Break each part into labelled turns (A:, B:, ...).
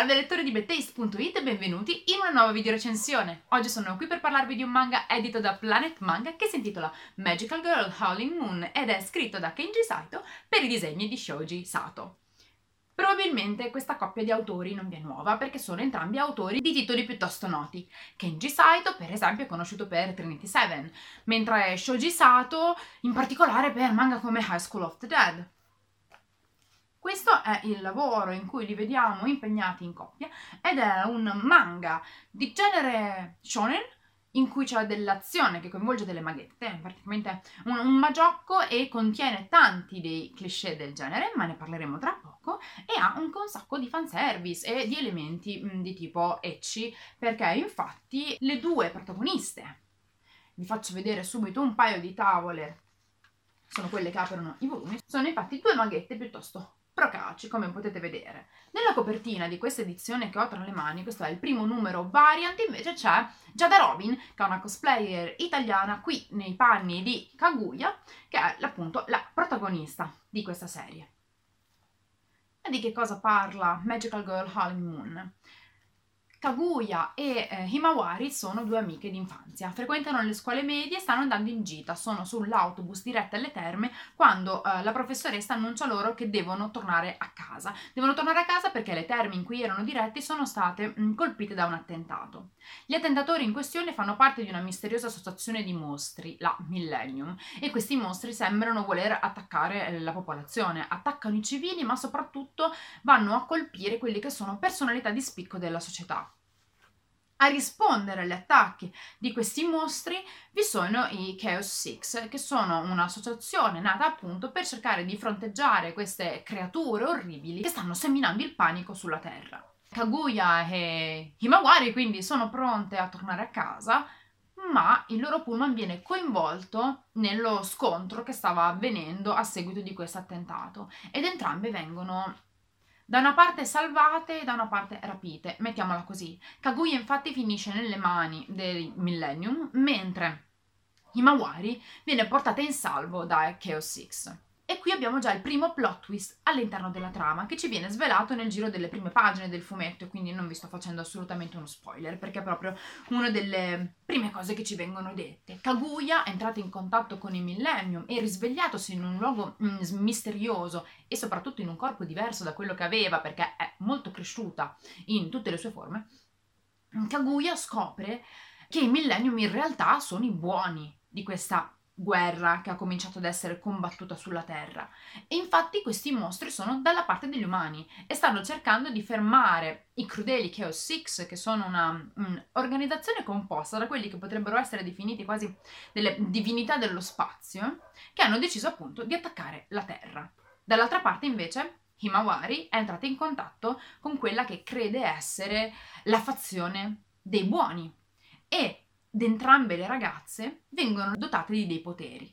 A: Salve lettori di Betaste.it e benvenuti in una nuova video recensione. Oggi sono qui per parlarvi di un manga edito da Planet Manga che si intitola Magical Girl Howling Moon ed è scritto da Kenji Saito per i disegni di Shoji Sato. Probabilmente questa coppia di autori non vi è nuova perché sono entrambi autori di titoli piuttosto noti. Kenji Saito, per esempio, è conosciuto per Trinity Seven, mentre Shoji Sato in particolare per manga come High School of the Dead. Questo è il lavoro in cui li vediamo impegnati in coppia ed è un manga di genere shonen in cui c'è dell'azione che coinvolge delle maghette, praticamente un, un magiocco e contiene tanti dei cliché del genere, ma ne parleremo tra poco, e ha un, un sacco di fanservice e di elementi mh, di tipo ecci, perché infatti le due protagoniste, vi faccio vedere subito un paio di tavole, sono quelle che aprono i volumi, sono infatti due maghette piuttosto procaci, come potete vedere. Nella copertina di questa edizione che ho tra le mani, questo è il primo numero variant, invece c'è Giada Robin, che è una cosplayer italiana qui nei panni di Kaguya, che è appunto la protagonista di questa serie. E di che cosa parla Magical Girl Howling Moon? Kaguya e eh, Himawari sono due amiche d'infanzia, frequentano le scuole medie e stanno andando in gita, sono sull'autobus diretta alle terme quando eh, la professoressa annuncia loro che devono tornare a casa. Devono tornare a casa perché le terme in cui erano diretti sono state mh, mm, colpite da un attentato. Gli attentatori in questione fanno parte di una misteriosa associazione di mostri, la Millennium, e questi mostri sembrano voler attaccare eh, la popolazione, attaccano i civili ma soprattutto vanno a colpire quelli che sono personalità di spicco della società. A rispondere agli attacchi di questi mostri vi sono i Chaos Six, che sono un'associazione nata appunto per cercare di fronteggiare queste creature orribili che stanno seminando il panico sulla Terra. Kaguya e Himawari quindi sono pronte a tornare a casa, ma il loro pullman viene coinvolto nello scontro che stava avvenendo a seguito di questo attentato ed entrambe vengono da una parte salvate e da una parte rapite, mettiamola così. Kaguya infatti finisce nelle mani dei Millennium, mentre Himawari viene portata in salvo da Chaos Six. E qui abbiamo già il primo plot twist all'interno della trama che ci viene svelato nel giro delle prime pagine del fumetto, quindi non vi sto facendo assolutamente uno spoiler perché è proprio una delle prime cose che ci vengono dette. Kaguya entrato in contatto con i Millennium e risvegliatosi in un luogo mm, misterioso e soprattutto in un corpo diverso da quello che aveva perché è molto cresciuta in tutte le sue forme. Kaguya scopre che i Millennium in realtà sono i buoni di questa guerra che ha cominciato ad essere combattuta sulla Terra. E infatti questi mostri sono dalla parte degli umani e stanno cercando di fermare i crudeli Chaos Six, che sono un'organizzazione composta da quelli che potrebbero essere definiti quasi delle divinità dello spazio, che hanno deciso appunto di attaccare la Terra. Dall'altra parte invece Himawari è entrata in contatto con quella che crede essere la fazione dei buoni e entrambe le ragazze vengono dotate di dei poteri.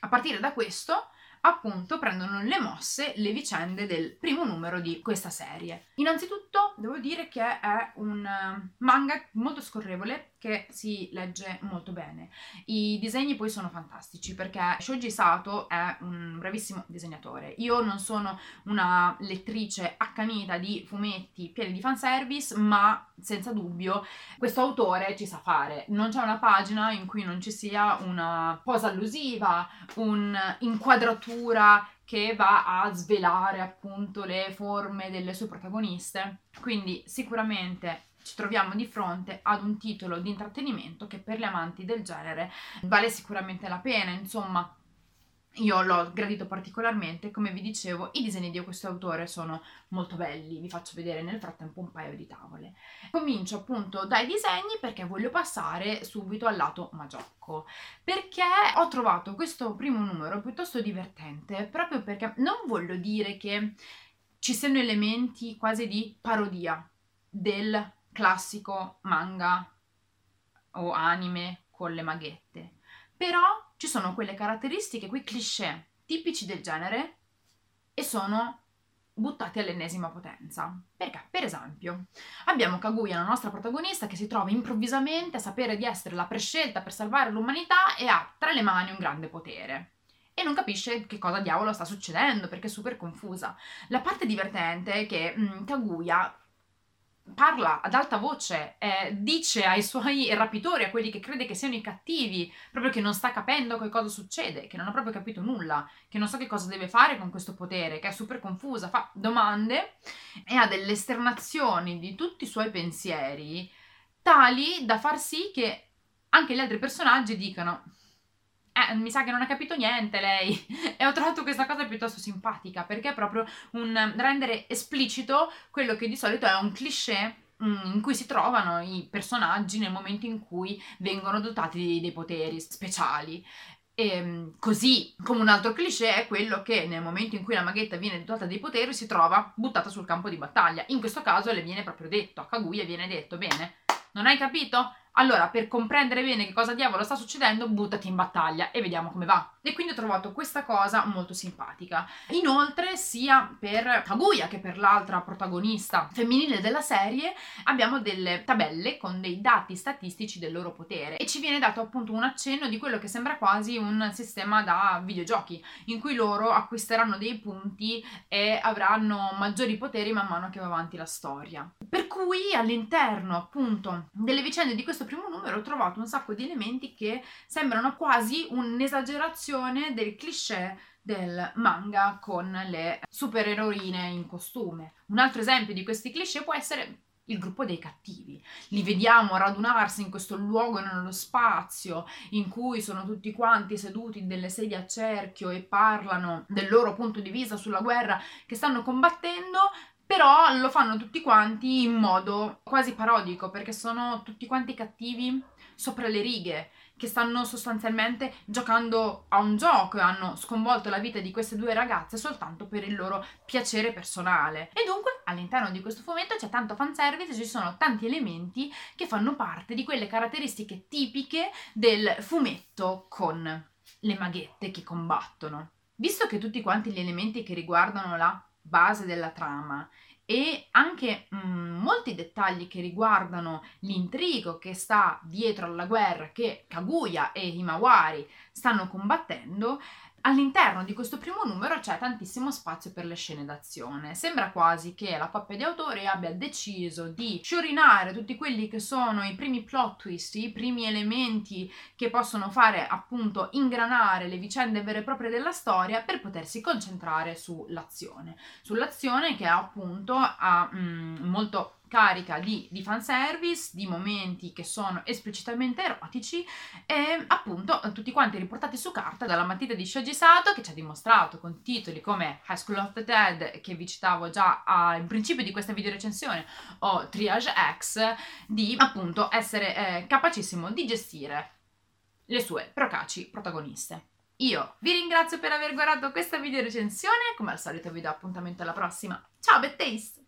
A: A partire da questo, appunto, prendono le mosse le vicende del primo numero di questa serie. Innanzitutto, devo dire che è un eh, manga molto scorrevole che si legge molto bene. I disegni poi sono fantastici perché Shoji Sato è un bravissimo disegnatore. Io non sono una lettrice accanita di fumetti pieni di fanservice, ma senza dubbio questo autore ci sa fare. Non c'è una pagina in cui non ci sia una posa allusiva, un'inquadratura che va a svelare appunto le forme delle sue protagoniste. Quindi sicuramente ci troviamo di fronte ad un titolo di intrattenimento che per gli amanti del genere vale sicuramente la pena, insomma. Io l'ho gradito particolarmente, come vi dicevo, i disegni di questo autore sono molto belli, vi faccio vedere nel frattempo un paio di tavole. Comincio appunto dai disegni perché voglio passare subito al lato magiocco, perché ho trovato questo primo numero piuttosto divertente, proprio perché non voglio dire che ci siano elementi quasi di parodia del classico manga o anime con le maghette. Però ci sono quelle caratteristiche, quei cliché tipici del genere e sono buttati all'ennesima potenza. Perché, per esempio, abbiamo Kaguya, la nostra protagonista, che si trova improvvisamente a sapere di essere la prescelta per salvare l'umanità e ha tra le mani un grande potere. e non capisce che cosa diavolo sta succedendo perché è super confusa. La parte divertente è che mh, mm, Kaguya parla ad alta voce, eh, dice ai suoi rapitori, a quelli che crede che siano i cattivi, proprio che non sta capendo che cosa succede, che non ha proprio capito nulla, che non sa che cosa deve fare con questo potere, che è super confusa, fa domande e ha delle esternazioni di tutti i suoi pensieri tali da far sì che anche gli altri personaggi dicano eh, mi sa che non ha capito niente lei. e ho trovato questa cosa piuttosto simpatica perché è proprio un rendere esplicito quello che di solito è un cliché mm, in cui si trovano i personaggi nel momento in cui vengono dotati dei poteri speciali. E ehm, così come un altro cliché è quello che nel momento in cui la maghetta viene dotata dei poteri si trova buttata sul campo di battaglia. In questo caso le viene proprio detto, a Kaguya viene detto, bene, non hai capito? Allora, per comprendere bene che cosa diavolo sta succedendo, buttati in battaglia e vediamo come va. E quindi ho trovato questa cosa molto simpatica. Inoltre, sia per Kaguya che per l'altra protagonista femminile della serie, abbiamo delle tabelle con dei dati statistici del loro potere e ci viene dato appunto un accenno di quello che sembra quasi un sistema da videogiochi, in cui loro acquisteranno dei punti e avranno maggiori poteri man mano che va avanti la storia. Per cui all'interno appunto delle vicende di questo primo numero ho trovato un sacco di elementi che sembrano quasi un'esagerazione del cliché del manga con le supereroine in costume. Un altro esempio di questi cliché può essere il gruppo dei cattivi. Li vediamo radunarsi in questo luogo nello spazio in cui sono tutti quanti seduti in delle sedie a cerchio e parlano del loro punto di vista sulla guerra che stanno combattendo, però lo fanno tutti quanti in modo quasi parodico perché sono tutti quanti cattivi sopra le righe che stanno sostanzialmente giocando a un gioco e hanno sconvolto la vita di queste due ragazze soltanto per il loro piacere personale. E dunque all'interno di questo fumetto c'è tanto fanservice, ci sono tanti elementi che fanno parte di quelle caratteristiche tipiche del fumetto con le maghette che combattono. Visto che tutti quanti gli elementi che riguardano la base della trama e anche mh, mm, molti dettagli che riguardano l'intrigo che sta dietro alla guerra che Kaguya e Himawari stanno combattendo All'interno di questo primo numero c'è tantissimo spazio per le scene d'azione. Sembra quasi che la coppia di autori abbia deciso di sciorinare tutti quelli che sono i primi plot twist, i primi elementi che possono fare appunto ingranare le vicende vere e proprie della storia per potersi concentrare sull'azione. Sull'azione che appunto ha mm, molto carica di, di fanservice, di momenti che sono esplicitamente erotici e appunto tutti quanti riportati su carta dalla matita di Shoji Sato che ci ha dimostrato con titoli come High School of the Dead che vi citavo già al principio di questa video recensione o Triage X di appunto essere eh, capacissimo di gestire le sue procaci protagoniste. Io vi ringrazio per aver guardato questa video recensione, come al solito vi do appuntamento alla prossima. Ciao Bad!